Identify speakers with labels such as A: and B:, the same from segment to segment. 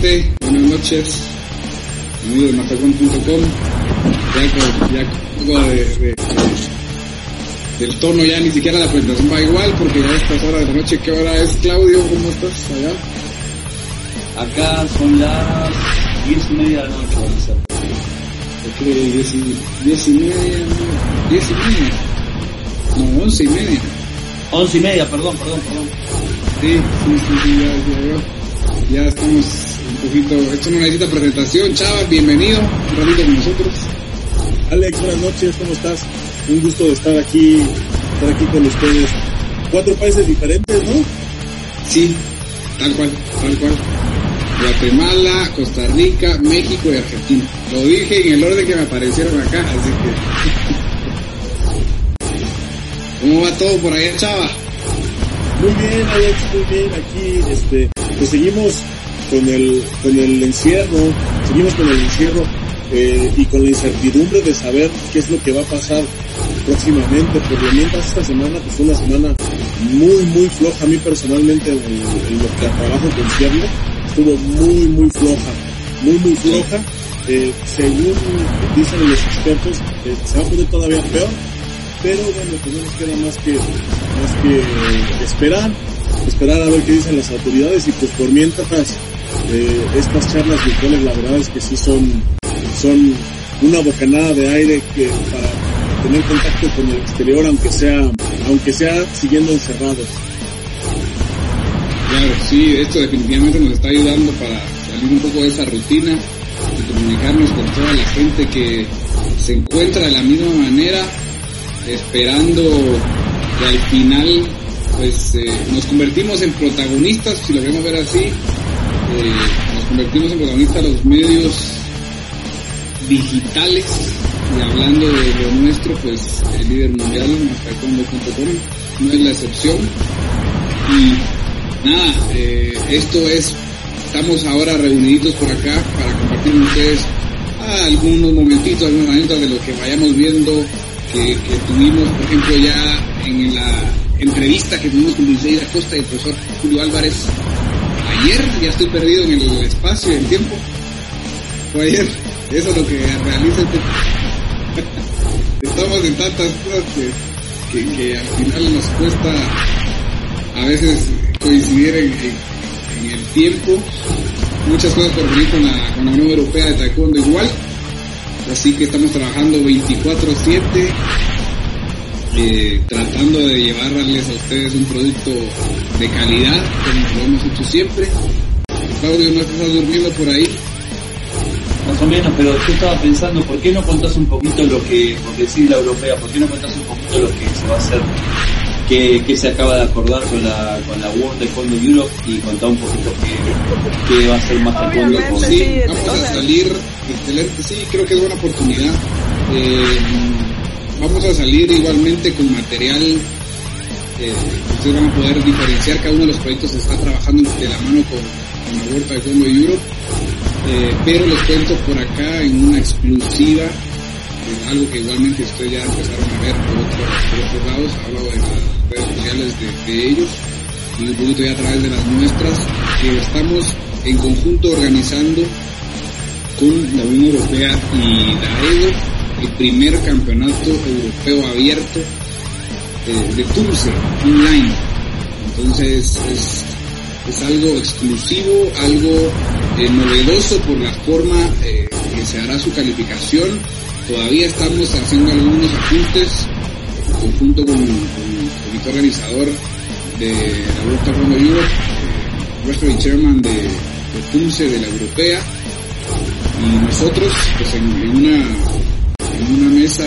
A: buenas noches. Amigo de matacón.com. Ya, ya de, de, del tono ya ni siquiera la presentación va igual porque ya estas horas de noche, ¿qué hora es Claudio? ¿Cómo estás
B: allá? Acá son las diez y media de la noche.
A: Creo diez y, media, no, diez y media. No, once y media.
B: Once y media, perdón, perdón, perdón.
A: Sí, sí, sí, sí ya, ya, ya estamos un poquito, esto no necesita presentación, ...Chava, bienvenido, un ratito con nosotros.
C: Alex, buenas noches, ¿cómo estás? Un gusto de estar aquí, estar aquí con ustedes. Cuatro países diferentes, ¿no?
A: Sí, tal cual, tal cual. Guatemala, Costa Rica, México y Argentina. Lo dije en el orden que me aparecieron acá, así que. ¿Cómo va todo por allá, Chava?
C: Muy bien, Alex, muy bien. Aquí, este, pues seguimos con el, con el encierro, seguimos con el encierro eh, y con la incertidumbre de saber qué es lo que va a pasar próximamente, porque mientras esta semana pues fue una semana muy muy floja, a mí personalmente en, lo que trabajo con encierro estuvo muy muy floja, muy muy floja, eh, según dicen los expertos eh, se va a poner todavía peor, pero bueno pues no nos queda más que, más que esperar, esperar a ver qué dicen las autoridades y pues por mientras estas charlas virtuales la verdad es que sí son, son una bocanada de aire que para tener contacto con el exterior aunque sea, aunque sea siguiendo encerrados.
A: Claro, sí, esto definitivamente nos está ayudando para salir un poco de esa rutina y comunicarnos con toda la gente que se encuentra de la misma manera, esperando que al final pues, eh, nos convertimos en protagonistas, si lo queremos ver así, nos convertimos en protagonistas de los medios digitales y hablando de lo nuestro, pues el líder mundial, no es la excepción. Y nada, eh, esto es, estamos ahora reunidos por acá para compartir con ustedes algunos momentitos, algunas momentos de lo que vayamos viendo, que, tuvimos, por ejemplo, ya en la entrevista que tuvimos con Luis Costa y el profesor Julio Álvarez, ayer, ya estoy perdido en el espacio y el tiempo. Fue ayer, eso es lo que realiza Estamos en tantas cosas que, al final nos cuesta a veces coincidir en, el tiempo. Muchas cosas por venir con la, con la Unión Europea de Taekwondo igual. Así que estamos trabajando 24-7 eh, tratando de llevarles a ustedes un producto de calidad, como lo hemos hecho siempre. Claudio, ¿no estás durmiendo por ahí?
B: Más o menos, pero yo estaba pensando, ¿por qué no contás un poquito lo que, porque decir la europea, ¿por qué no contás un poquito lo que se va a hacer? ¿Qué, se acaba de acordar con la, con la World fondo Europe y contá un poquito qué, va a ser más
A: que sí, salir, excelente, sí, creo que es buena oportunidad. Eh, vamos a salir igualmente con material. Eh, ustedes van a poder diferenciar cada uno de los proyectos que está trabajando de la mano con, con de Combo Europe. Eh, pero les cuento por acá en una exclusiva, en algo que igualmente ustedes ya empezaron a ver por, otros, lados, hablo en las redes sociales de, ellos, y un poquito ya a través de las muestras, que estamos en conjunto organizando con la Unión Europea y la EU el primer campeonato europeo abierto eh, de Turce online. Entonces es, algo exclusivo, algo eh, novedoso por la forma eh, que se hará su calificación. Todavía estamos haciendo algunos ajustes conjunto con, el organizador de la World Ronda of nuestro chairman de, de de la Europea, y nosotros, pues en una en una mesa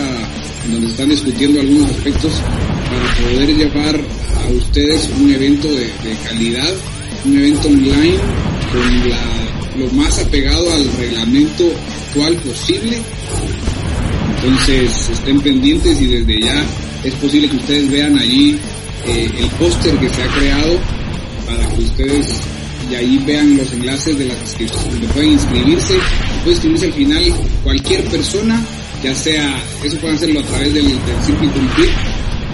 A: donde están discutiendo algunos aspectos para poder llevar a ustedes un evento de, calidad, un evento online con lo más apegado al reglamento actual posible. Entonces estén pendientes y desde ya es posible que ustedes vean allí eh, el póster que se ha creado para que ustedes y ahí vean los enlaces de las inscripciones donde pueden inscribirse. ...pueden inscribirse al final cualquier persona ya sea, eso puede hacerlo a través del, del simple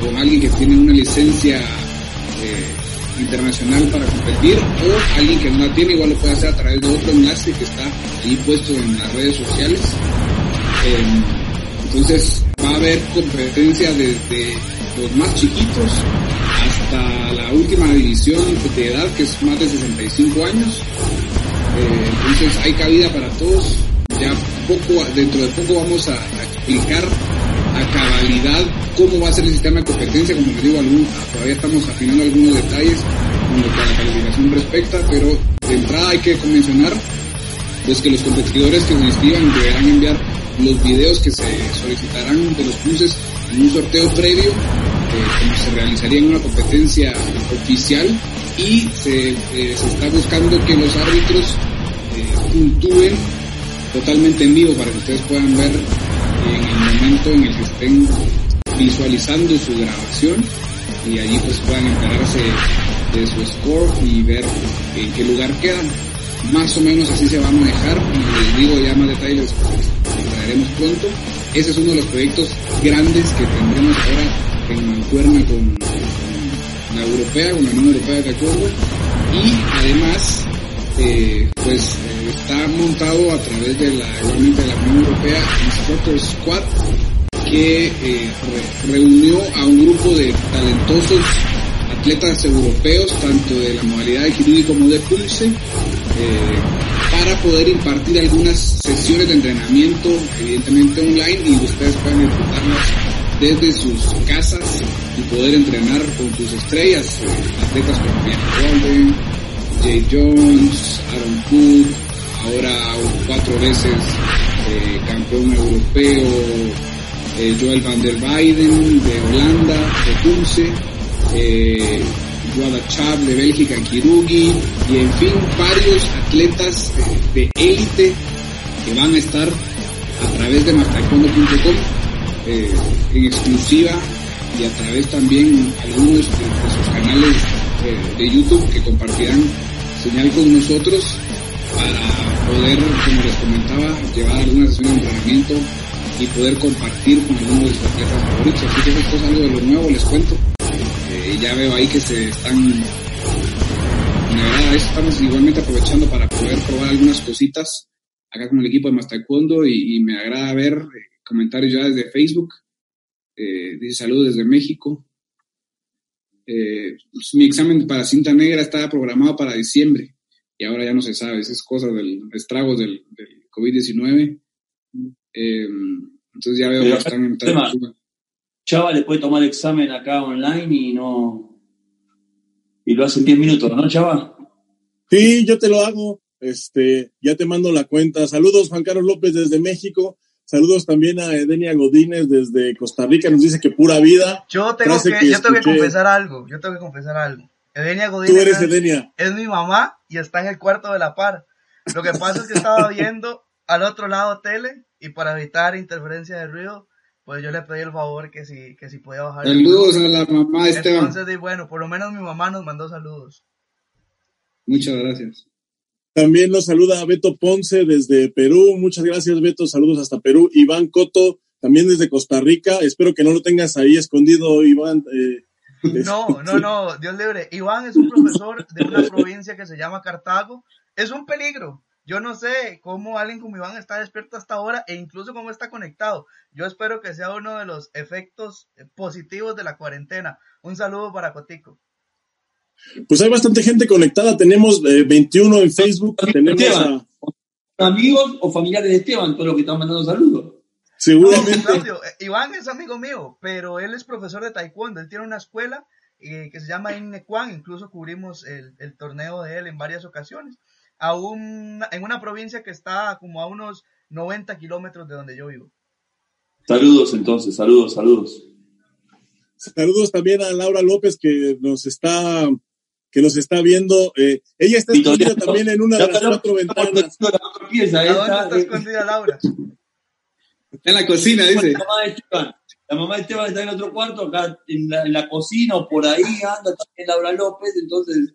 A: con alguien que tiene una licencia eh, internacional para competir o alguien que no la tiene igual lo puede hacer a través de otro enlace que está ahí puesto en las redes sociales. Eh, entonces va a haber competencia desde los más chiquitos hasta la última división de edad que es más de 65 años. Eh, entonces hay cabida para todos ya poco, dentro de poco vamos a, explicar a cabalidad cómo va a ser el sistema de competencia, como les digo, todavía estamos afinando algunos detalles con lo que la calificación respecta, pero de entrada hay que mencionar pues, que los competidores que se inscriban deberán enviar los videos que se solicitarán de los cruces en un sorteo previo que eh, como se realizaría en una competencia oficial y se, eh, está buscando que los árbitros eh, puntúen totalmente en vivo para que ustedes puedan ver en el momento en el que estén visualizando su grabación y allí pues puedan enterarse de su score y ver pues, en qué lugar quedan. Más o menos así se van a dejar, y les digo ya más detalles que pues, traeremos pronto. Ese es uno de los proyectos grandes que tendremos ahora en mancuerna con, la europea, con la Unión Europea de Acuerdo y además este, pues eh, está montado a través de la, de la Unión Europea, Instructor Squad, que eh, reunió a un grupo de talentosos atletas europeos, tanto de la modalidad de Kirby como de Pulse, eh, para poder impartir algunas sesiones de entrenamiento, evidentemente online, y ustedes pueden disfrutarlas desde sus casas y poder entrenar con sus estrellas, atletas como Bianca Golden, Jay Jones, Aaron Cook, ahora cuatro veces eh, campeón europeo, eh, Joel van der Biden de Holanda, de Dulce, Joada eh, Chab de Bélgica, Kirugi, y en fin, varios atletas de élite que van a estar a través de matacondo.com en exclusiva y a través también algunos de, sus canales de YouTube que compartirán señal con nosotros para poder, como les comentaba, llevar alguna sesión de entrenamiento y poder compartir con algunos de sus Así que esto es algo de lo nuevo, les cuento. Eh, ya veo ahí que se están... estamos igualmente aprovechando para poder probar algunas cositas acá con el equipo de Mastaekwondo y, y me agrada ver eh, comentarios ya desde Facebook. Eh, dice saludos desde México eh, pues, mi examen para cinta negra estaba programado para diciembre y ahora ya no se sabe, es cosa del estragos del, COVID-19. Em, entonces ya veo que están
B: en Chava le puede tomar el examen acá online y no. Y lo hace en 10 minutos, ¿no, Chava?
C: Sí, yo te lo hago. Este, ya te mando la cuenta. Saludos, Juan Carlos López desde México. Saludos también a Edenia Godínez desde Costa Rica, nos dice que pura vida.
D: Yo tengo, que, yo tengo que confesar algo, yo tengo que confesar algo. Edenia Godínez
C: Tú eres Edenia.
D: Es, mi mamá y está en el cuarto de la par. Lo que pasa es que estaba viendo al otro lado tele y para evitar interferencia de ruido, pues yo le pedí el favor que si, que si podía bajar. Saludos
C: a la mamá Esteban. Entonces,
D: bueno, por lo menos mi mamá nos mandó saludos.
C: Muchas gracias. También nos saluda Beto Ponce desde Perú. Muchas gracias, Beto. Saludos hasta Perú. Iván Coto, también desde Costa Rica. Espero que no lo tengas ahí escondido, Iván. Eh,
D: no, este, no, no, Dios libre. Iván es un profesor de una provincia que se llama Cartago. Es un peligro. Yo no sé cómo alguien como Iván está despierto hasta ahora e incluso cómo está conectado. Yo espero que sea uno de los efectos positivos de la cuarentena. Un saludo para Cotico.
C: Pues hay bastante gente conectada. Tenemos 21 eh, en Facebook. Tenemos a...
B: amigos o familiares de Esteban, todos los que están mandando saludos.
D: Seguramente. Eh, Iván es amigo mío, pero él es profesor de taekwondo. Él tiene una escuela eh, que se llama Innequan. Incluso cubrimos el, torneo de él en varias ocasiones. en una provincia que está como a unos 90 kilómetros de donde yo vivo.
B: Saludos entonces, saludos, saludos.
C: Saludos también a Laura López que nos está que nos está viendo. Eh, ella está escondida también
B: en
C: una de las cuatro ventanas.
B: está eh. escondida Laura. Está en la cocina, dice. La mamá de Esteban, está en otro cuarto, acá en la, cocina o por ahí anda también Laura López, entonces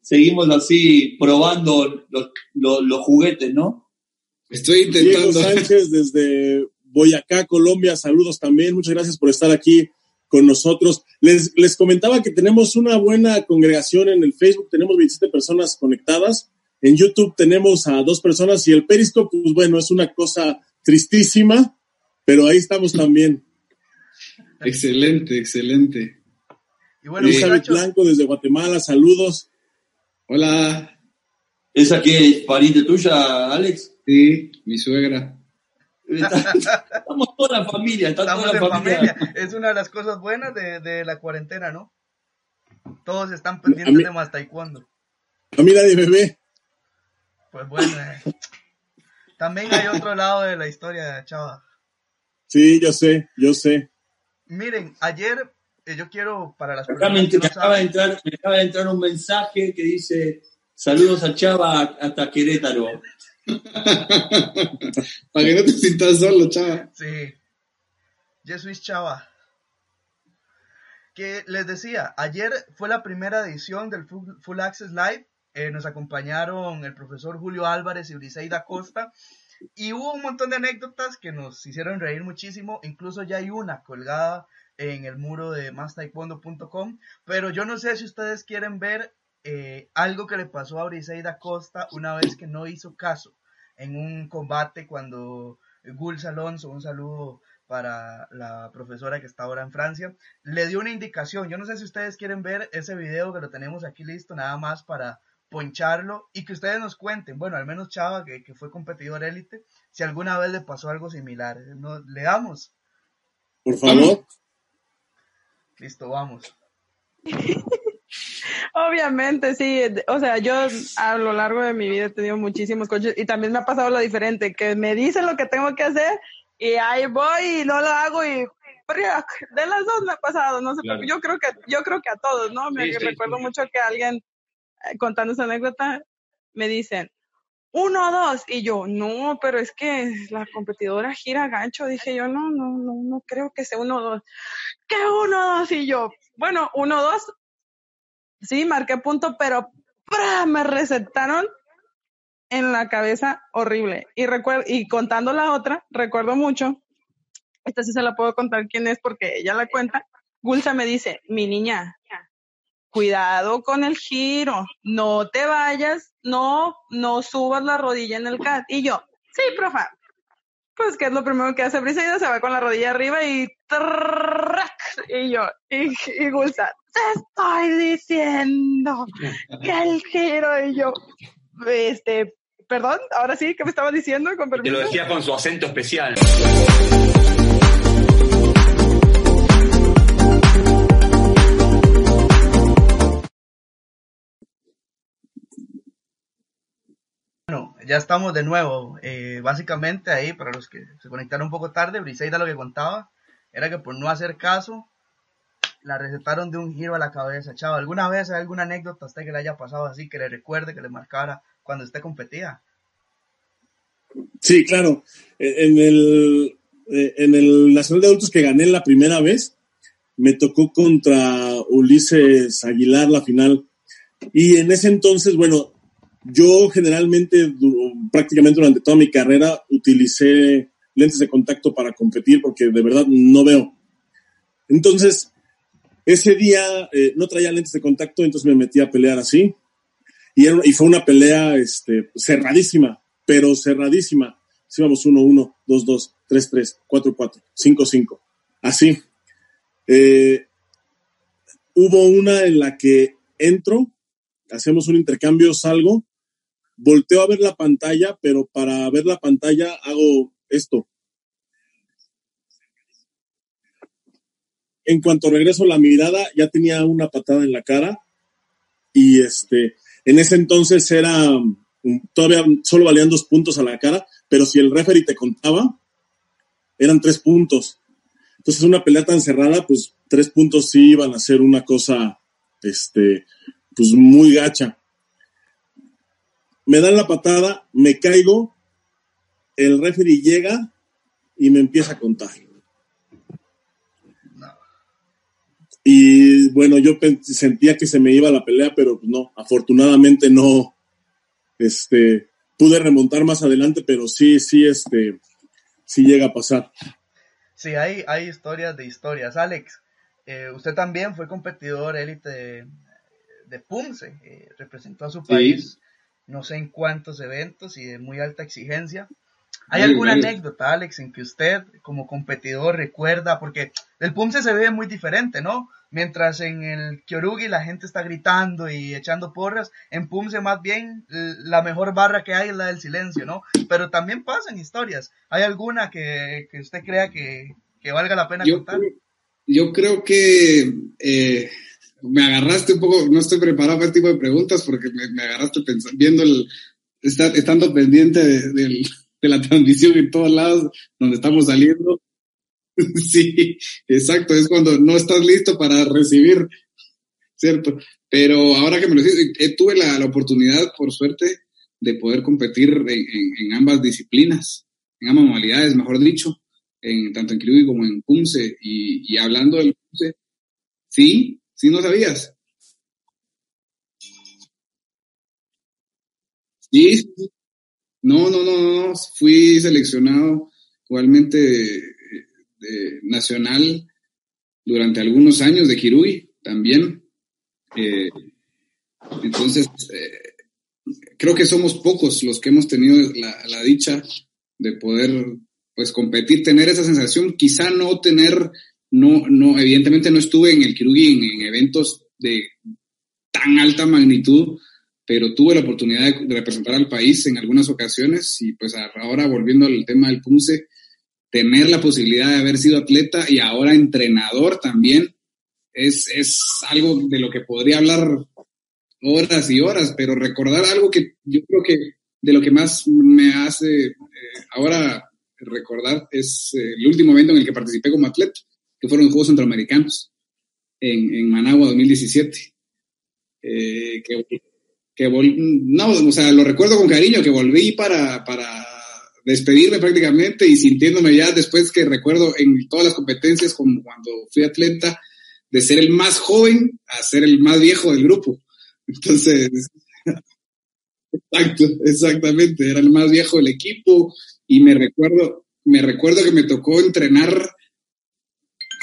B: seguimos así probando los, los, los juguetes, ¿no?
C: Estoy intentando. Diego Sánchez desde Boyacá, Colombia, saludos también, muchas gracias por estar aquí con nosotros. Les, les comentaba que tenemos una buena congregación en el Facebook, tenemos 27 personas conectadas, en YouTube tenemos a dos personas y el Periscope, pues bueno, es una cosa tristísima, pero ahí estamos también.
A: Excelente, excelente.
C: Y bueno, Blanco desde Guatemala, saludos.
B: Hola. ¿Es aquí pariente tuya, Alex?
A: Sí, mi suegra.
B: Estamos toda la familia, Estamos toda la
D: familia. Es una de las cosas buenas de, la cuarentena, ¿no? Todos están pendientes de más taekwondo.
C: A mí nadie
D: Pues bueno. Eh. También hay otro lado de la historia, chava.
C: Sí, yo sé, yo sé.
D: Miren, ayer eh, yo quiero para las
B: personas. me acaba de entrar un mensaje que dice saludos a Chava hasta Querétaro.
C: Para que no te sientas solo, chava. Sí.
D: Jesuis Chava. Que les decía, ayer fue la primera edición del Full Access Live. Eh, nos acompañaron el profesor Julio Álvarez y Briseida Costa. Y hubo un montón de anécdotas que nos hicieron reír muchísimo. Incluso ya hay una colgada en el muro de mastaekwondo.com. Pero yo no sé si ustedes quieren ver eh, algo que le pasó a Briseida Costa una vez que no hizo caso en un combate cuando Gul Alonso, un saludo para la profesora que está ahora en Francia, le dio una indicación. Yo no sé si ustedes quieren ver ese video que lo tenemos aquí listo, nada más para poncharlo y que ustedes nos cuenten, bueno, al menos Chava, que, fue competidor élite, si alguna vez le pasó algo similar. ¿No, ¿Le damos?
B: Por favor.
D: Listo, vamos.
E: Obviamente, sí. O sea, yo a lo largo de mi vida he tenido muchísimos coches y también me ha pasado lo diferente, que me dicen lo que tengo que hacer y ahí voy y no lo hago y de las dos me ha pasado, no sé, yo creo que yo creo que a todos, ¿no? Me, recuerdo mucho que alguien eh, contando esa anécdota me dicen uno dos y yo no, pero es que la competidora gira gancho, dije yo no no no no creo que sea uno dos, ¿Qué uno dos y yo bueno uno dos sí, marqué punto, pero me recetaron en la cabeza horrible. Y, y contando la otra, recuerdo mucho, esta sí se la puedo contar quién es porque ella la cuenta, Gulsa me dice, mi niña, cuidado con el giro, no te vayas, no, no subas la rodilla en el cat. Y yo, sí, profa. Pues que es lo primero que hace Brisaida? se va con la rodilla arriba y y yo, y, y te estoy diciendo que el giro. Y yo, este, perdón, ahora sí, ¿qué me estabas diciendo?
B: Con permiso? Te lo decía con su acento especial. Bueno, ya estamos de nuevo. Eh, básicamente ahí, para los que se conectaron un poco tarde, Briseida lo que contaba era que por no hacer caso, la recetaron de un giro a la cabeza. chavo ¿alguna vez hay alguna anécdota a usted que le haya pasado así, que le recuerde, que le marcara cuando usted competía?
C: Sí, claro. E-, en el, e-, en el Nacional de Adultos que gané la primera vez, me tocó contra Ulises Aguilar la final. Y en ese entonces, bueno, yo generalmente, prácticamente durante toda mi carrera, utilicé lentes de contacto para competir porque de verdad no veo. Entonces, ese día eh, no traía lentes de contacto, entonces me metí a pelear así. Y, era, y fue una pelea este, cerradísima, pero cerradísima. Así vamos 1-1, 2-2, 3-3, 4-4, 5-5. Así. Eh, hubo una en la que entro, hacemos un intercambio, salgo, volteo a ver la pantalla, pero para ver la pantalla hago esto. En cuanto regreso a la mirada, ya tenía una patada en la cara y este, en ese entonces era mm, todavía solo valían dos puntos a la cara, pero si el referee te contaba, eran tres puntos. Entonces, una pelea tan cerrada, pues tres puntos sí iban a ser una cosa, este, pues muy gacha. Me dan la patada, me caigo, el referee llega y me empieza a contar. Y bueno, yo sentía que se me iba la pelea, pero pues, no, afortunadamente no. Este, pude remontar más adelante, pero sí, sí, este, sí llega a pasar.
D: Sí, hay, hay historias de historias. Alex, eh, usted también fue competidor élite de, Punce, eh, representó a su país, no sé en cuántos eventos y de muy alta exigencia. ¿Hay alguna anécdota, Alex, en que usted como competidor recuerda? Porque el Pumse se ve muy diferente, ¿no? Mientras en el Kyorugi la gente está gritando y echando porras, en Pumse más bien la mejor barra que hay es la del silencio, ¿no? Pero también pasan historias. ¿Hay alguna que, que usted crea que, que, valga la pena contar?
A: yo creo que eh, me agarraste un poco, no estoy preparado para este tipo de preguntas porque me, agarraste viendo el, estando pendiente del de la transmisión en todos lados donde estamos saliendo. Sí, exacto, es cuando no estás listo para recibir, ¿cierto? Pero ahora que me lo dices, eh, tuve la, oportunidad, por suerte, de poder competir en, en, ambas disciplinas, en ambas modalidades, mejor dicho, en, tanto en y como en Punce. Y, hablando del Punce, sí, sí, no sabías. sí, no, no, no, no, fui seleccionado igualmente nacional durante algunos años de Kirui también. Eh, entonces, eh, creo que somos pocos los que hemos tenido la, dicha de poder pues competir, tener esa sensación, quizá no tener, no, no, evidentemente no estuve en el Kirugi en, eventos de tan alta magnitud pero tuve la oportunidad de, representar al país en algunas ocasiones y pues ahora volviendo al tema del PUNCE, tener la posibilidad de haber sido atleta y ahora entrenador también es, es algo de lo que podría hablar horas y horas, pero recordar algo que yo creo que de lo que más me hace eh, ahora recordar es eh, el último evento en el que participé como atleta, que fueron los Juegos Centroamericanos en, en Managua 2017. Eh, que que no, o sea, lo recuerdo con cariño, que volví para, para despedirme prácticamente y sintiéndome ya después que recuerdo en todas las competencias como cuando fui atleta, de ser el más joven a ser el más viejo del grupo. Entonces, exacto, exactamente, era el más viejo del equipo y me recuerdo, me recuerdo que me tocó entrenar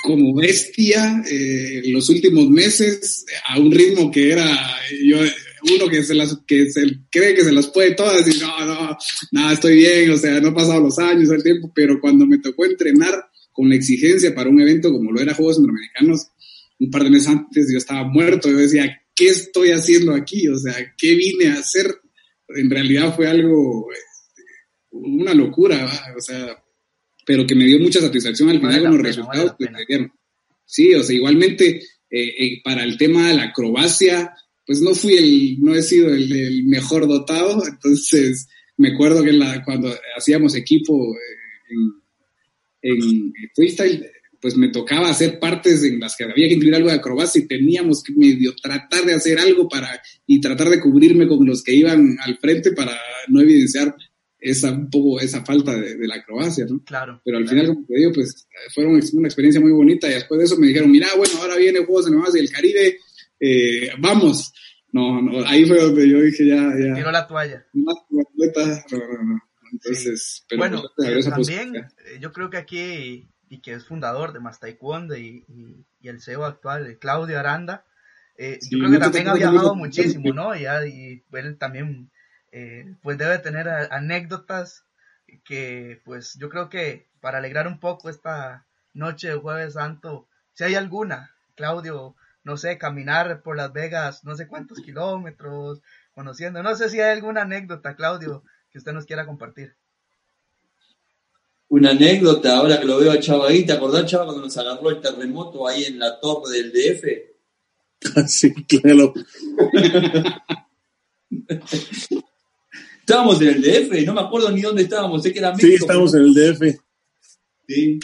A: como bestia eh, en los últimos meses a un ritmo que era, yo uno que las, que cree que se las puede todas y no, no, nada, estoy bien, o sea, no he pasado los años, el tiempo, pero cuando me tocó entrenar con la exigencia para un evento como lo era Juegos Centroamericanos, un par de meses antes yo estaba muerto, yo decía, ¿qué estoy haciendo aquí? O sea, ¿qué vine a hacer? En realidad fue algo, este, una locura, o sea, pero que me dio mucha satisfacción al final con los resultados que me dieron. Sí, o sea, igualmente eh, eh, para el tema de la acrobacia, pues no fui el, no he sido el, mejor dotado, entonces me acuerdo que la, cuando hacíamos equipo eh, en, en, freestyle, pues me tocaba hacer partes en las que había que incluir algo de acrobacia y teníamos que medio tratar de hacer algo para, y tratar de cubrirme con los que iban al frente para no evidenciar esa, un poco esa falta de, la acrobacia, ¿no? Claro. Pero al final, como te digo, pues fue una experiencia muy bonita y después de eso me dijeron, mira, bueno, ahora viene Juegos de Nuevas del Caribe, eh, vamos. No, no, ahí fue donde yo dije ya, ya.
D: Tiró la toalla. Entonces, bueno, eh, también eh, yo creo que aquí, y que es fundador de Más Taekwondo y, el CEO actual, Claudio Aranda, yo creo que también ha viajado muchísimo, ¿no? Y, él también, pues debe tener anécdotas que, pues yo creo que para alegrar un poco esta noche de Jueves Santo, si hay alguna, Claudio, no sé, caminar por Las Vegas no sé cuántos kilómetros, conociendo. No sé si hay alguna anécdota, Claudio, que usted nos quiera compartir.
B: Una anécdota, ahora que lo veo a Chava ahí, ¿te acordás, Chava, cuando nos agarró el terremoto ahí en la torre del DF?
C: sí, claro.
B: estábamos en el DF, no me acuerdo ni dónde estábamos, sé que era México. Sí,
C: estábamos en el DF.
B: Sí.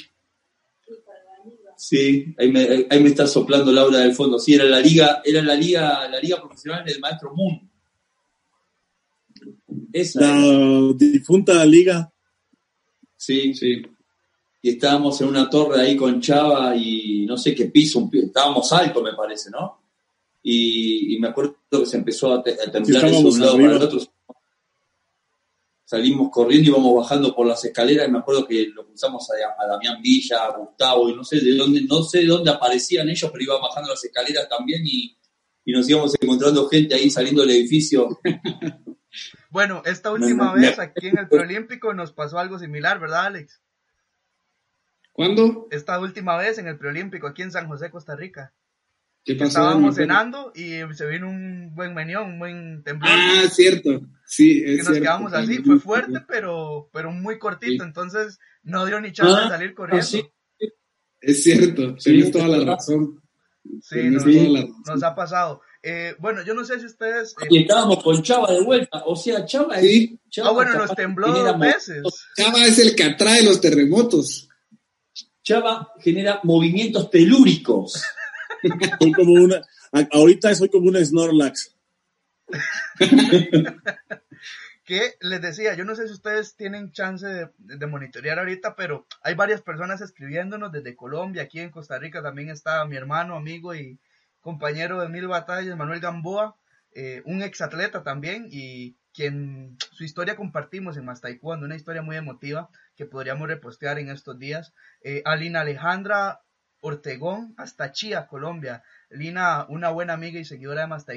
B: Sí, ahí me, está soplando Laura del fondo. Sí, era la liga, era la liga, la liga profesional del maestro Moon.
C: Esa. La difunta liga.
B: Sí, sí. Y estábamos en una torre ahí con Chava y no sé qué piso, estábamos alto me parece, ¿no? Y, me acuerdo que se empezó a, terminar eso. de un lado salimos corriendo y vamos bajando por las escaleras y me acuerdo que lo cruzamos a, Damián Villa, a Gustavo y no sé de dónde, no sé de dónde aparecían ellos, pero iba bajando las escaleras también y, nos íbamos encontrando gente ahí saliendo del edificio.
D: bueno, esta última vez aquí en el Preolímpico nos pasó algo similar, ¿verdad, Alex?
C: ¿Cuándo?
D: Esta última vez en el Preolímpico, aquí en San José, Costa Rica. Estábamos cenando y se vino un buen menión, un buen
C: temblor. Ah, cierto. Sí, es cierto. nos
D: quedamos así, fue fuerte, pero, pero muy cortito, entonces no dio ni chance de ah, salir pues corriendo.
C: Es cierto, tienes toda la razón.
D: Sí, nos, ha pasado. Eh, bueno, yo no sé si ustedes. Eh, Aquí
B: estábamos con Chava de vuelta, o sea, Chava.
D: Chava ah, bueno, nos tembló dos veces.
B: Chava es el que atrae los terremotos. Chava genera movimientos telúricos.
C: soy como una, ahorita soy como un Snorlax.
D: que les decía, yo no sé si ustedes tienen chance de, monitorear ahorita, pero hay varias personas escribiéndonos desde Colombia, aquí en Costa Rica también está mi hermano, amigo y compañero de mil batallas, Manuel Gamboa, un eh, un exatleta también y quien su historia compartimos en Más una historia muy emotiva que podríamos repostear en estos días. Eh, Alina Alejandra Ortegón hasta Chía, Colombia. Lina, una buena amiga y seguidora de Más que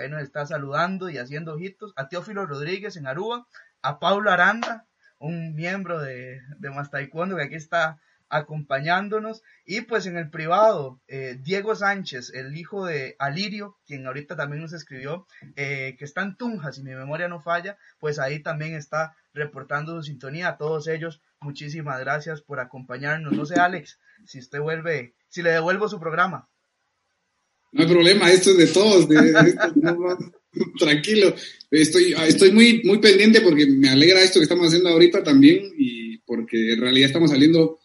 D: ahí nos está saludando y haciendo ojitos. A Teófilo Rodríguez en Aruba. A Paulo Aranda, un miembro de, de que aquí está acompañándonos. Y pues en el privado, eh, Diego Sánchez, el hijo de Alirio, quien ahorita también nos escribió, eh, que está en Tunja, si mi memoria no falla, pues ahí también está reportando su sintonía. A todos ellos, Muchísimas gracias por acompañarnos. No sé, Alex, si usted vuelve, si le devuelvo su programa.
A: No hay problema, esto es de todos. tranquilo, estoy, estoy muy, muy pendiente porque me alegra esto que estamos haciendo ahorita también y porque en realidad estamos saliendo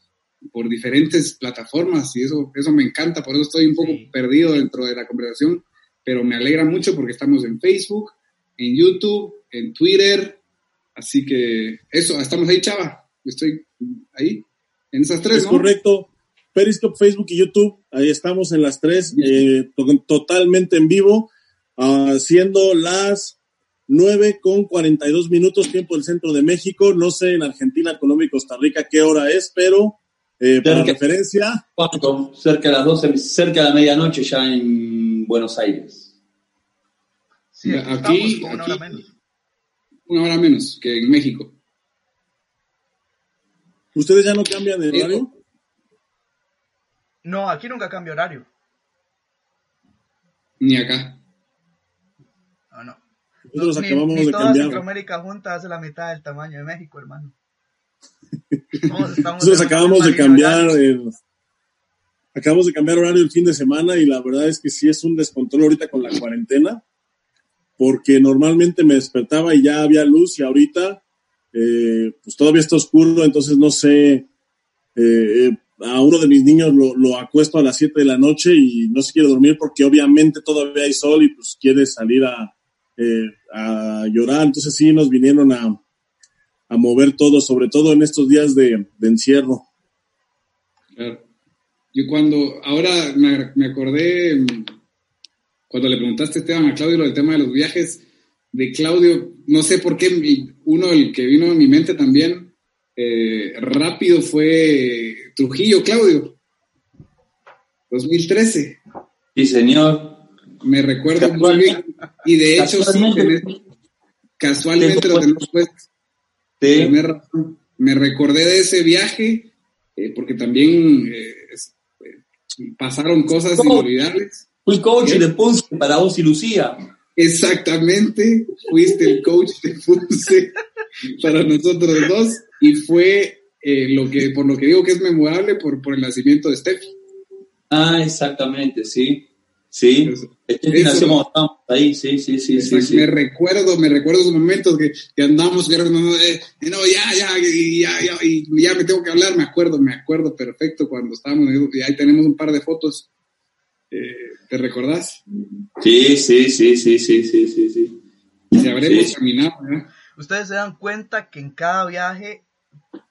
A: por diferentes plataformas y eso, eso me encanta, por eso estoy un poco perdido dentro de la conversación, pero me alegra mucho porque estamos en Facebook, en YouTube, en Twitter, así que eso, estamos ahí, chava estoy ahí, en esas tres. Es
C: correcto. Periscope, Facebook y YouTube, ahí estamos en las tres, eh, totalmente en vivo, ah, siendo las 9 con 42 minutos, tiempo del centro de México. No sé en Argentina, Colombia y Costa Rica qué hora es, pero eh, para referencia.
B: Cerca de las 12, cerca de la medianoche ya en Buenos Aires.
A: Sí, aquí, aquí, una hora menos. Una hora menos que en México.
C: ¿Ustedes ya no cambian de horario?
D: No, aquí nunca cambio horario.
A: Ni acá. No,
D: ah, no. Nosotros acabamos de toda cambiar. Centroamérica junta hace la mitad del tamaño de México, hermano.
C: Nosotros acabamos de cambiar eh, acabamos de cambiar horario el fin de semana y la verdad es que sí es un descontrol ahorita con la cuarentena porque normalmente me despertaba y ya había luz y ahorita eh, pues todavía está oscuro, entonces no sé, eh, eh, a uno de mis niños lo, acuesto a las 7 de la noche y no se quiere dormir porque obviamente todavía hay sol y pues quiere salir a, llorar. Entonces sí nos vinieron a, mover todo, sobre todo en estos días de, encierro.
A: Claro. Yo cuando, ahora me, acordé, mm, cuando le preguntaste Esteban a Claudio lo del tema de los viajes, de Claudio, no sé por qué, uno el que vino a mi mente también eh, rápido fue Trujillo, Claudio, 2013.
B: Sí, señor.
A: Me recuerda muy bien. Y de hecho, casualmente, sí, casualmente lo tenemos puesto. Me, recordé de ese viaje, eh, porque también eh, pasaron cosas inolvidables.
B: Fui coach de Ponce para vos y Lucía.
A: Exactamente, fuiste el coach de Fuse para nosotros dos y fue eh, lo que, por lo que digo que es memorable por, por el nacimiento de Steffi.
B: Ah, exactamente, sí. Sí, ahí, sí, sí, sí, sí,
A: Me recuerdo, me recuerdo esos momentos que, que andamos, eh, eh, no, ya, ya, ya, ya, y ya me tengo que hablar, me acuerdo, me acuerdo perfecto cuando estábamos, y ahí tenemos un par de fotos. Eh, ¿Te recordás? Sí, sí, sí,
B: sí, sí, sí, sí, se habremos
D: ¿eh? Ustedes se dan cuenta que en cada viaje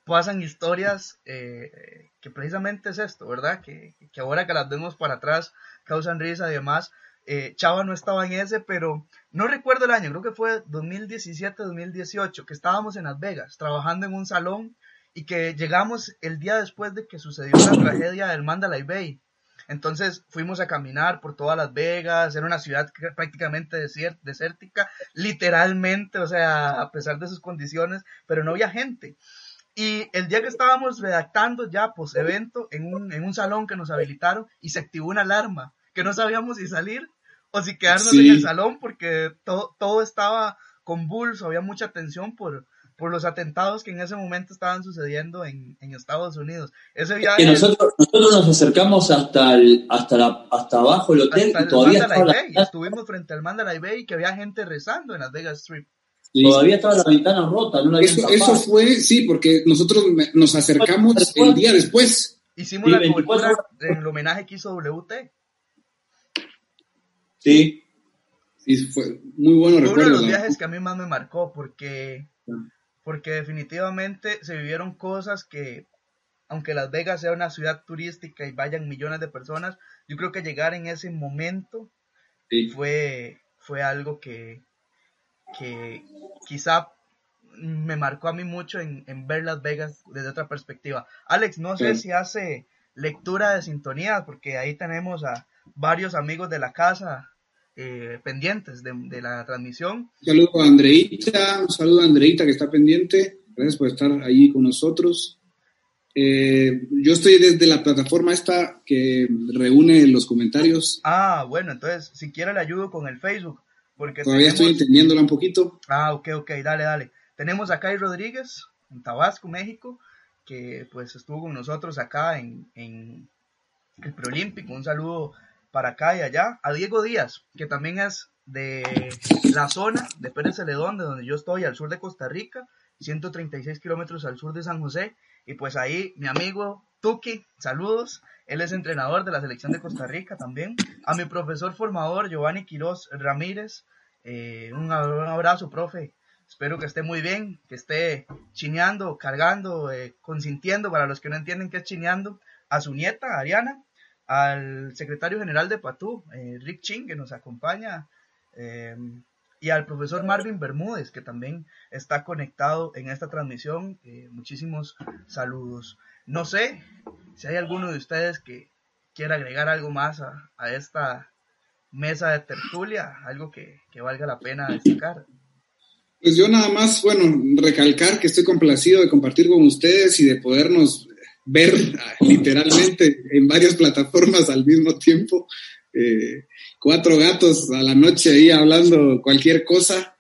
D: pasan historias eh, que precisamente es esto, ¿verdad? Que, ahora que las vemos para atrás causan risa y demás. Eh, Chava no estaba en ese, pero no recuerdo el año, creo que fue 2017-2018, que estábamos en Las Vegas trabajando en un salón y que llegamos el día después de que sucedió la tragedia del Mandalay Bay. Entonces fuimos a caminar por todas Las Vegas, era una ciudad prácticamente desértica, literalmente, o sea, a pesar de sus condiciones, pero no había gente. Y el día que estábamos redactando ya pues, evento en un, en un salón que nos habilitaron y se activó una alarma que no sabíamos si salir o si quedarnos en el salón porque todo estaba convulso, había mucha tensión por, por los atentados que en ese momento estaban sucediendo en, en Estados Unidos. Ese viaje...
B: nosotros, nos acercamos hasta, el, hasta, la, hasta abajo del hotel y todavía
D: estaba Estuvimos frente al Mandalay Bay y que había gente rezando en las Vegas Strip.
B: Y Todavía estaba la ventana rota,
A: eso, fue, sí, porque nosotros nos acercamos el día después.
D: Hicimos la cobertura el homenaje que hizo WT.
B: Sí.
A: fue muy bueno. uno de
D: los viajes que a mí más me marcó porque ah porque definitivamente se vivieron cosas que, aunque Las Vegas sea una ciudad turística y vayan millones de personas, yo creo que llegar en ese momento fue, fue algo que, quizá me marcó a mí mucho en, ver Las Vegas desde otra perspectiva. Alex, no sé si hace lectura de sintonías, porque ahí tenemos a varios amigos de la casa eh, pendientes de, la transmisión.
C: Un saludo a Andreita, un saludo a Andreita que está pendiente. Gracias por estar ahí con nosotros. Eh, yo estoy desde la plataforma esta que reúne los comentarios.
D: Ah, bueno, entonces si quiere le ayudo con el Facebook. Porque
C: Todavía estoy entendiéndola un poquito.
D: Ah, ok, ok, dale, dale. Tenemos a Kai Rodríguez, en Tabasco, México, que pues estuvo con nosotros acá en, en el Preolímpico. Un saludo para acá y allá, a Diego Díaz, que también es de la zona de Pérez Celedón, de donde yo estoy, al sur de Costa Rica, 136 kilómetros al sur de San José, y pues ahí mi amigo Tuki, saludos, él es entrenador de la selección de Costa Rica también, a mi profesor formador Giovanni Quiroz Ramírez, eh, un abrazo, profe, espero que esté muy bien, que esté chineando, cargando, eh, consintiendo, para los que no entienden qué es chineando, a su nieta, Ariana, al secretario general de Patu, eh, Rick Ching, que nos acompaña, eh, y al profesor Marvin Bermúdez, que también está conectado en esta transmisión. Eh, muchísimos saludos. No sé si hay alguno de ustedes que quiera agregar algo más a, esta mesa de tertulia, algo que, que valga la pena destacar.
A: Pues yo nada más, bueno, recalcar que estoy complacido de compartir con ustedes y de podernos ver ah, literalmente en varias plataformas al mismo tiempo. Eh, cuatro gatos a la noche ahí hablando cualquier cosa,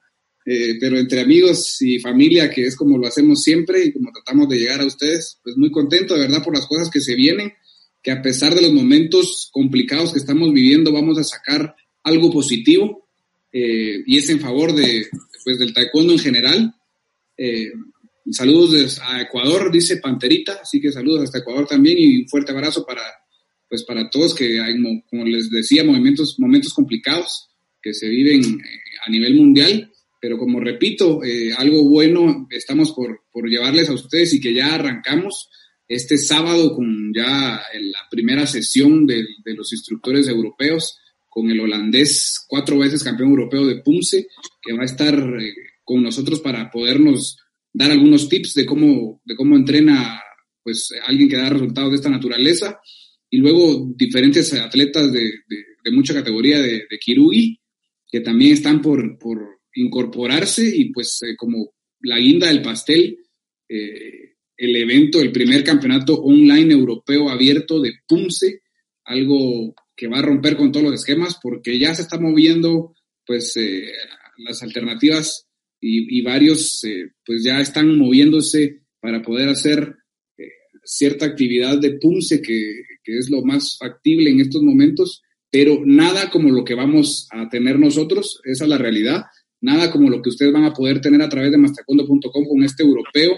A: eh, pero entre amigos y familia, que es como lo hacemos siempre y como tratamos de llegar a ustedes, pues muy contento de verdad por las cosas que se vienen, que a pesar de los momentos complicados que estamos viviendo, vamos a sacar algo positivo eh, y es en favor de, pues, del taekwondo en general. Saludos a Ecuador, dice Panterita, así que saludos hasta Ecuador también y un fuerte abrazo para, pues para todos que hay, como les decía, momentos, momentos complicados que se viven eh, a nivel mundial, pero como repito, eh, algo bueno estamos por, por llevarles a ustedes y que ya arrancamos este sábado con ya la primera sesión de, los instructores europeos con el holandés, cuatro veces campeón europeo de punce que va a estar eh, con nosotros para podernos dar algunos tips de cómo, de cómo entrena pues, alguien que da resultados de esta naturaleza. Y luego diferentes atletas de, de, mucha categoría de, de Kirugi, que también están por, por incorporarse y pues eh, como la guinda del pastel, eh, el evento, el primer campeonato online europeo abierto de Punce, algo que va a romper con todos los esquemas porque ya se está moviendo pues eh, las alternativas y, varios eh, pues ya están moviéndose para poder hacer eh, cierta actividad de PUNCE, que, que, es lo más factible en estos momentos, pero nada como lo que vamos a tener nosotros, esa es la realidad, nada como lo que ustedes van a poder tener a través de mastacondo.com con este europeo,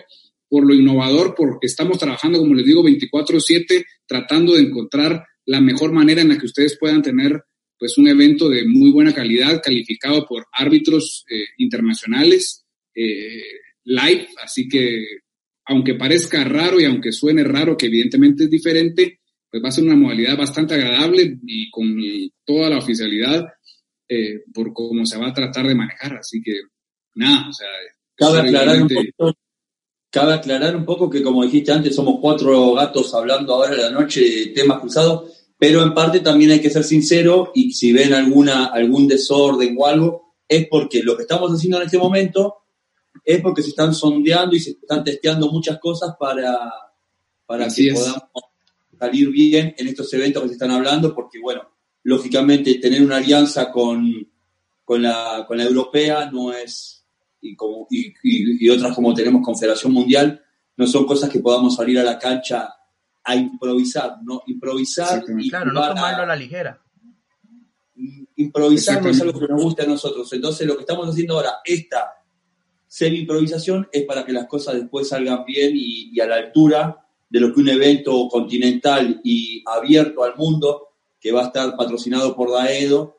A: por lo innovador, porque estamos trabajando, como les digo, 24/7, tratando de encontrar la mejor manera en la que ustedes puedan tener pues un evento de muy buena calidad, calificado por árbitros eh, internacionales, eh, live, así que aunque parezca raro y aunque suene raro, que evidentemente es diferente, pues va a ser una modalidad bastante agradable y con toda la oficialidad eh, por cómo se va a tratar de manejar, así que nada, o sea... Cabe
B: aclarar, un poco, que como dijiste antes, somos cuatro gatos hablando ahora en la noche de temas cruzados pero en parte también hay que ser sincero y si ven alguna, algún desorden o algo, es porque lo que estamos haciendo en este momento es porque se están sondeando y se están testeando muchas cosas para, para que podamos salir bien en estos eventos que se están hablando, porque bueno, lógicamente tener una alianza con, con, la, con la europea no es, y, como, otras como tenemos Confederación Mundial, no son cosas que podamos salir a la cancha a improvisar, ¿no? Improvisar. Y claro, no tomarlo a, la ligera. Mm, improvisar no es algo que nos gusta a nosotros. Entonces, lo que estamos haciendo ahora, esta semi-improvisación, es para que las cosas después salgan bien y, a la altura de lo que un evento continental y abierto al mundo, que va a estar patrocinado por Daedo,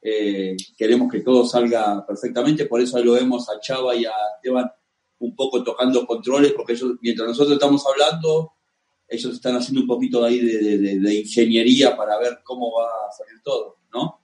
B: eh, queremos que todo salga perfectamente, por eso lo vemos a Chava y a Esteban un poco tocando controles, porque ellos, mientras nosotros estamos hablando, ellos están haciendo un poquito ahí de, de, ingeniería para ver cómo va a salir todo, ¿no?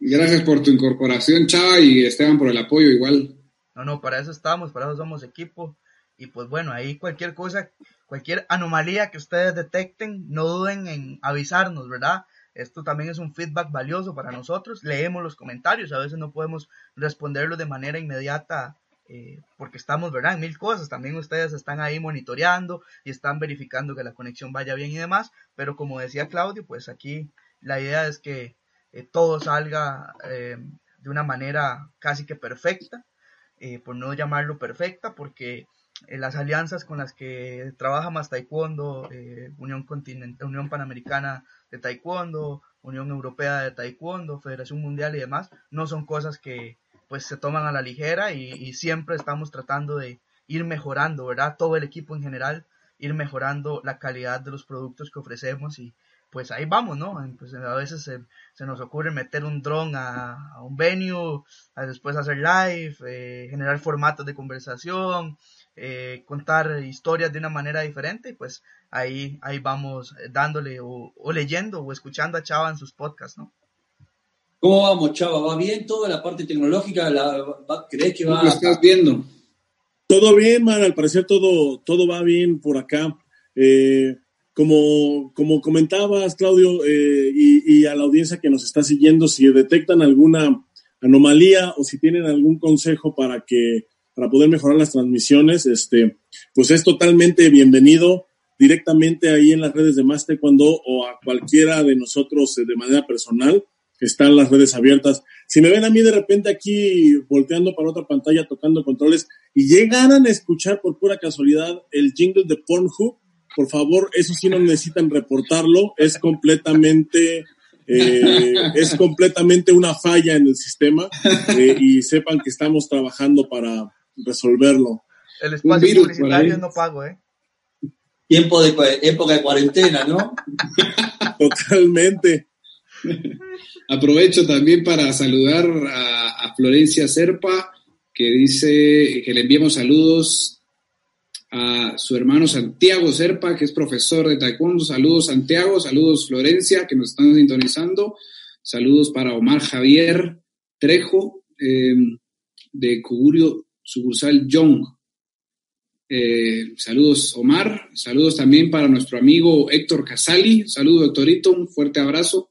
C: Gracias por tu incorporación, Chava, y Esteban por el apoyo igual.
D: No, no, para eso estamos, para eso somos equipo. Y pues bueno, ahí cualquier cosa, cualquier anomalía que ustedes detecten, no duden en avisarnos, ¿verdad? Esto también es un feedback valioso para nosotros. Leemos los comentarios, a veces no podemos responderlo de manera inmediata eh, porque estamos, ¿verdad? En mil cosas, también ustedes están ahí monitoreando y están verificando que la conexión vaya bien y demás, pero como decía Claudio, pues aquí la idea es que eh, todo salga eh, de una manera casi que perfecta, por no llamarlo perfecta, porque las alianzas con las que trabaja más Taekwondo, Unión, Unión Panamericana de Taekwondo, Unión Europea de Taekwondo, Federación Mundial y demás, no son cosas que, pues se toman a la ligera y, siempre estamos tratando de ir mejorando, ¿verdad? Todo el equipo en general, ir mejorando la calidad de los productos que ofrecemos y pues ahí vamos, ¿no? Pues, a veces se, nos ocurre meter un dron a, un venue, después hacer live, eh, generar formatos de conversación, eh, contar historias de una manera diferente, pues ahí, ahí vamos dándole o, o leyendo o escuchando a Chava en sus podcasts, ¿no?
B: ¿Cómo vamos, Chava? ¿Va bien toda la parte tecnológica? La, ¿Crees que va? ¿Lo estás viendo?
C: Todo bien, man. Al parecer todo, todo va bien por acá. Eh, como, como comentabas, Claudio, eh, y, a la audiencia que nos está siguiendo, si detectan alguna anomalía o si tienen algún consejo para que para poder mejorar las transmisiones, este, pues es totalmente bienvenido directamente ahí en las redes de Master cuando o a cualquiera de nosotros eh, de manera personal están las redes abiertas. Si me ven a mí de repente aquí volteando para otra pantalla, tocando controles, y llegaran a escuchar por pura casualidad el jingle de Pornhub, por favor, eso sí no necesitan reportarlo, es completamente... Eh, es completamente una falla en el sistema eh, y sepan que estamos trabajando para resolverlo.
D: El espacio publicitario no pago, ¿eh?
B: Tiempo de, época de cuarentena, ¿no?
C: Totalmente.
A: Aprovecho también para saludar a, Florencia Serpa, que dice que le enviamos saludos a su hermano Santiago Serpa, que es profesor de Taekwondo. Saludos Santiago, saludos Florencia, que nos están sintonizando. Saludos para Omar Javier Trejo, eh, de Cugurio, sucursal Young. Eh, saludos Omar, saludos también para nuestro amigo Héctor Casali, saludos doctorito, un fuerte abrazo.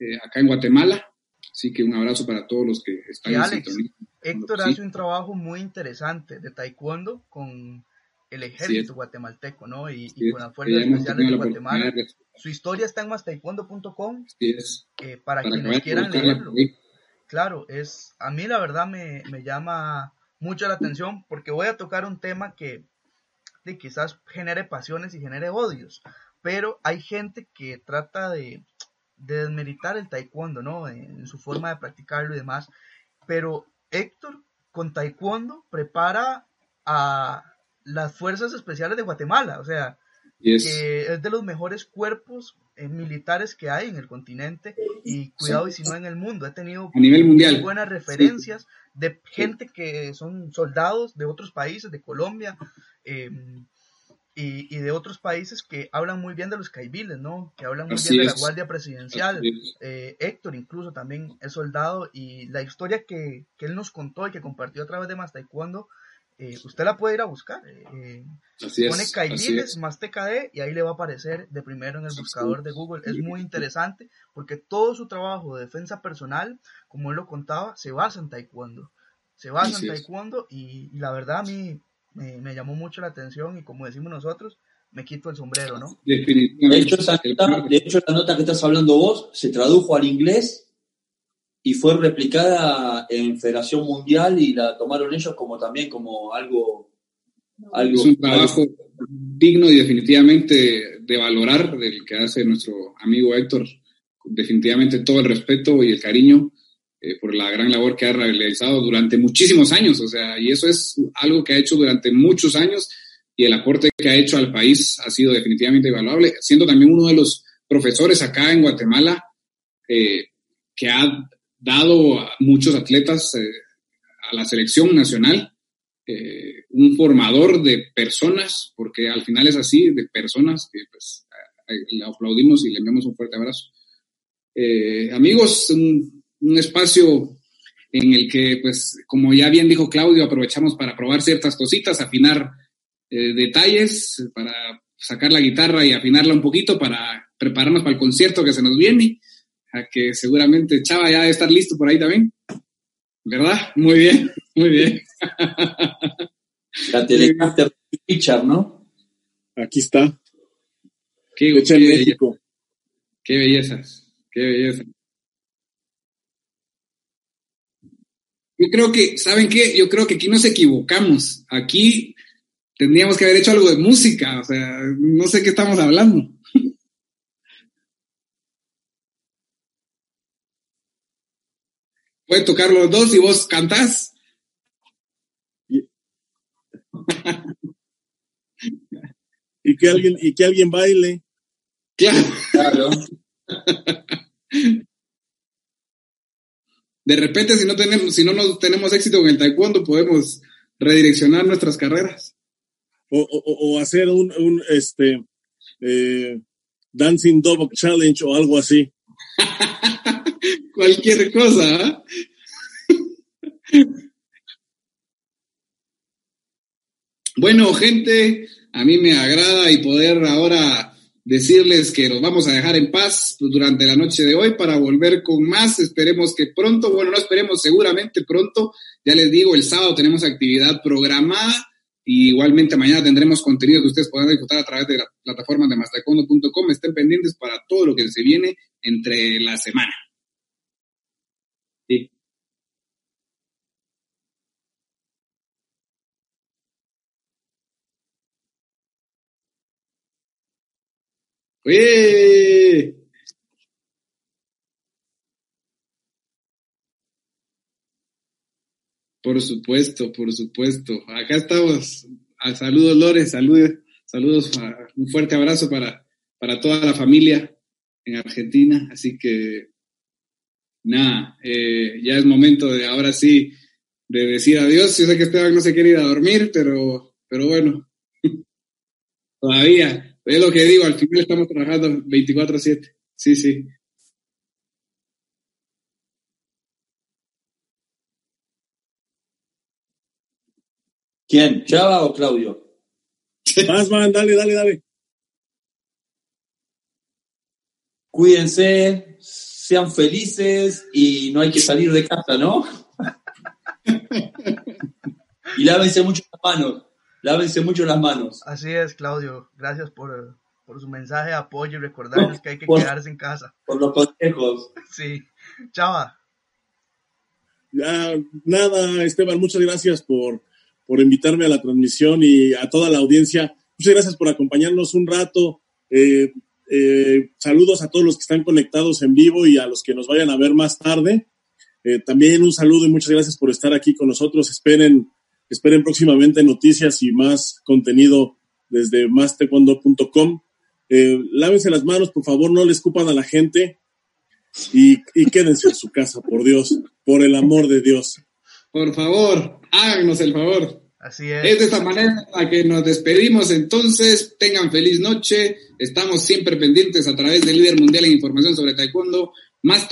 A: Este, acá en Guatemala. Así que un abrazo para todos los que están y
D: Héctor hace un trabajo muy interesante de taekwondo con el ejército guatemalteco, ¿no? Y, con las fuerzas especiales de Guatemala. Su historia está en mastaekwondo.com eh, para, quienes quieran leerlo. Claro, es a mí la verdad me, llama mucho la atención porque voy a tocar un tema que quizás genere pasiones y genere odios, pero hay gente que trata de de desmeritar el taekwondo, ¿no? En su forma de practicarlo y demás. Pero Héctor con taekwondo prepara a las Fuerzas Especiales de Guatemala, o sea, es de los mejores cuerpos eh, militares que hay en el continente y cuidado y si no en el mundo. ha tenido a nivel mundial. buenas referencias de gente que son soldados de otros países, de Colombia, em, y, de otros países que hablan muy bien de los caibiles, ¿no? Que hablan muy bien de la Guardia Presidencial. Eh, Héctor incluso también es soldado y la historia que, él nos contó y que compartió a través de Más Taekwondo, eh, usted la puede ir a buscar. Eh, eh pone caibiles y ahí le va a aparecer de primero en el buscador de Google. Es muy interesante porque todo su trabajo de defensa personal, como él lo contaba, se basa en Taekwondo. Se basa en Taekwondo y la verdad a mí me, llamó mucho la atención y como decimos nosotros, me quito el sombrero, ¿no?
B: De hecho, la nota que estás hablando vos se tradujo al inglés y fue replicada en Federación Mundial y la tomaron ellos como también como algo...
A: algo es un trabajo digno y definitivamente de valorar del que hace nuestro amigo Héctor. Definitivamente todo el respeto y el cariño eh, por la gran labor que ha realizado durante muchísimos años, o sea, y eso es algo que ha hecho durante muchos años y el aporte que ha hecho al país ha sido definitivamente invaluable, siendo también uno de los profesores acá en Guatemala eh, que ha dado a muchos atletas eh, a la selección nacional, un formador de personas, porque al final es así, de personas, que pues le aplaudimos y le enviamos un fuerte abrazo. amigos, un un espacio en el que, pues, como ya bien dijo Claudio, aprovechamos para probar ciertas cositas, afinar eh, detalles, para sacar la guitarra y afinarla un poquito para prepararnos para el concierto que se nos viene, a que seguramente Chava ya debe estar listo por ahí también. ¿Verdad? Muy bien, muy bien.
B: La telecaster Richard, ¿no?
C: Aquí está.
D: Qué, belleza. qué, bellezas, qué bellezas.
B: Yo creo que, ¿saben qué? Yo creo que aquí nos equivocamos. Aquí tendríamos que haber hecho algo de música. O sea, no sé qué estamos hablando. Pueden tocar los dos y vos cantás.
C: y que alguien y que alguien baile claro, claro.
B: de repente si no tenemos, si no nos tenemos éxito en el taekwondo, podemos redireccionar nuestras carreras.
C: O, hacer un, este eh, Dancing dog Challenge o algo así.
B: Cualquier cosa. ¿ah?
A: bueno, gente, a mí me agrada y poder ahora decirles que los vamos a dejar en paz durante la noche de hoy para volver con más. Esperemos que pronto, bueno, no esperemos, seguramente pronto, ya les digo, el sábado tenemos actividad programada y igualmente mañana tendremos contenido que ustedes podrán disfrutar a través de la plataforma de mastacondo.com. Estén pendientes para todo lo que se viene entre la semana. Por supuesto, por supuesto. Acá estamos. Ah, saludos, Lores, Saludos. Saludos. Un fuerte abrazo para, para toda la familia en Argentina. Así que, nada, eh, ya es momento de ahora sí de decir adiós. Yo sé que Esteban no se quiere ir a dormir, pero, pero bueno, todavía es lo que digo, al final estamos trabajando 24-7. Sí, sí.
B: ¿Quién? ¿Chava o Claudio?
C: Más, man, dale, dale, dale.
B: Cuídense, sean felices y no hay que salir de casa, ¿no? y lávense mucho las manos. Lávense mucho las manos.
D: Así es, Claudio. Gracias por, su mensaje de apoyo y recordarles que hay que quedarse en casa. Por los consejos. Sí. Chava. Ya, nada,
C: Esteban, muchas gracias por, invitarme a la transmisión y a toda la audiencia. Muchas gracias por acompañarnos un rato. Eh, eh, saludos a todos los que están conectados en vivo y a los que nos vayan a ver más tarde. Eh, también un saludo y muchas gracias por estar aquí con nosotros. Esperen Esperen próximamente noticias y más contenido desde mastecuando.com. Eh, lávense las manos, por favor, no les escupan a la gente y, quédense en su casa, por Dios, por el amor de Dios.
A: Por favor, háganos el favor. Así es. Es de esta manera la que nos despedimos entonces. Tengan feliz noche. Estamos siempre pendientes a través del líder mundial en información sobre taekwondo, más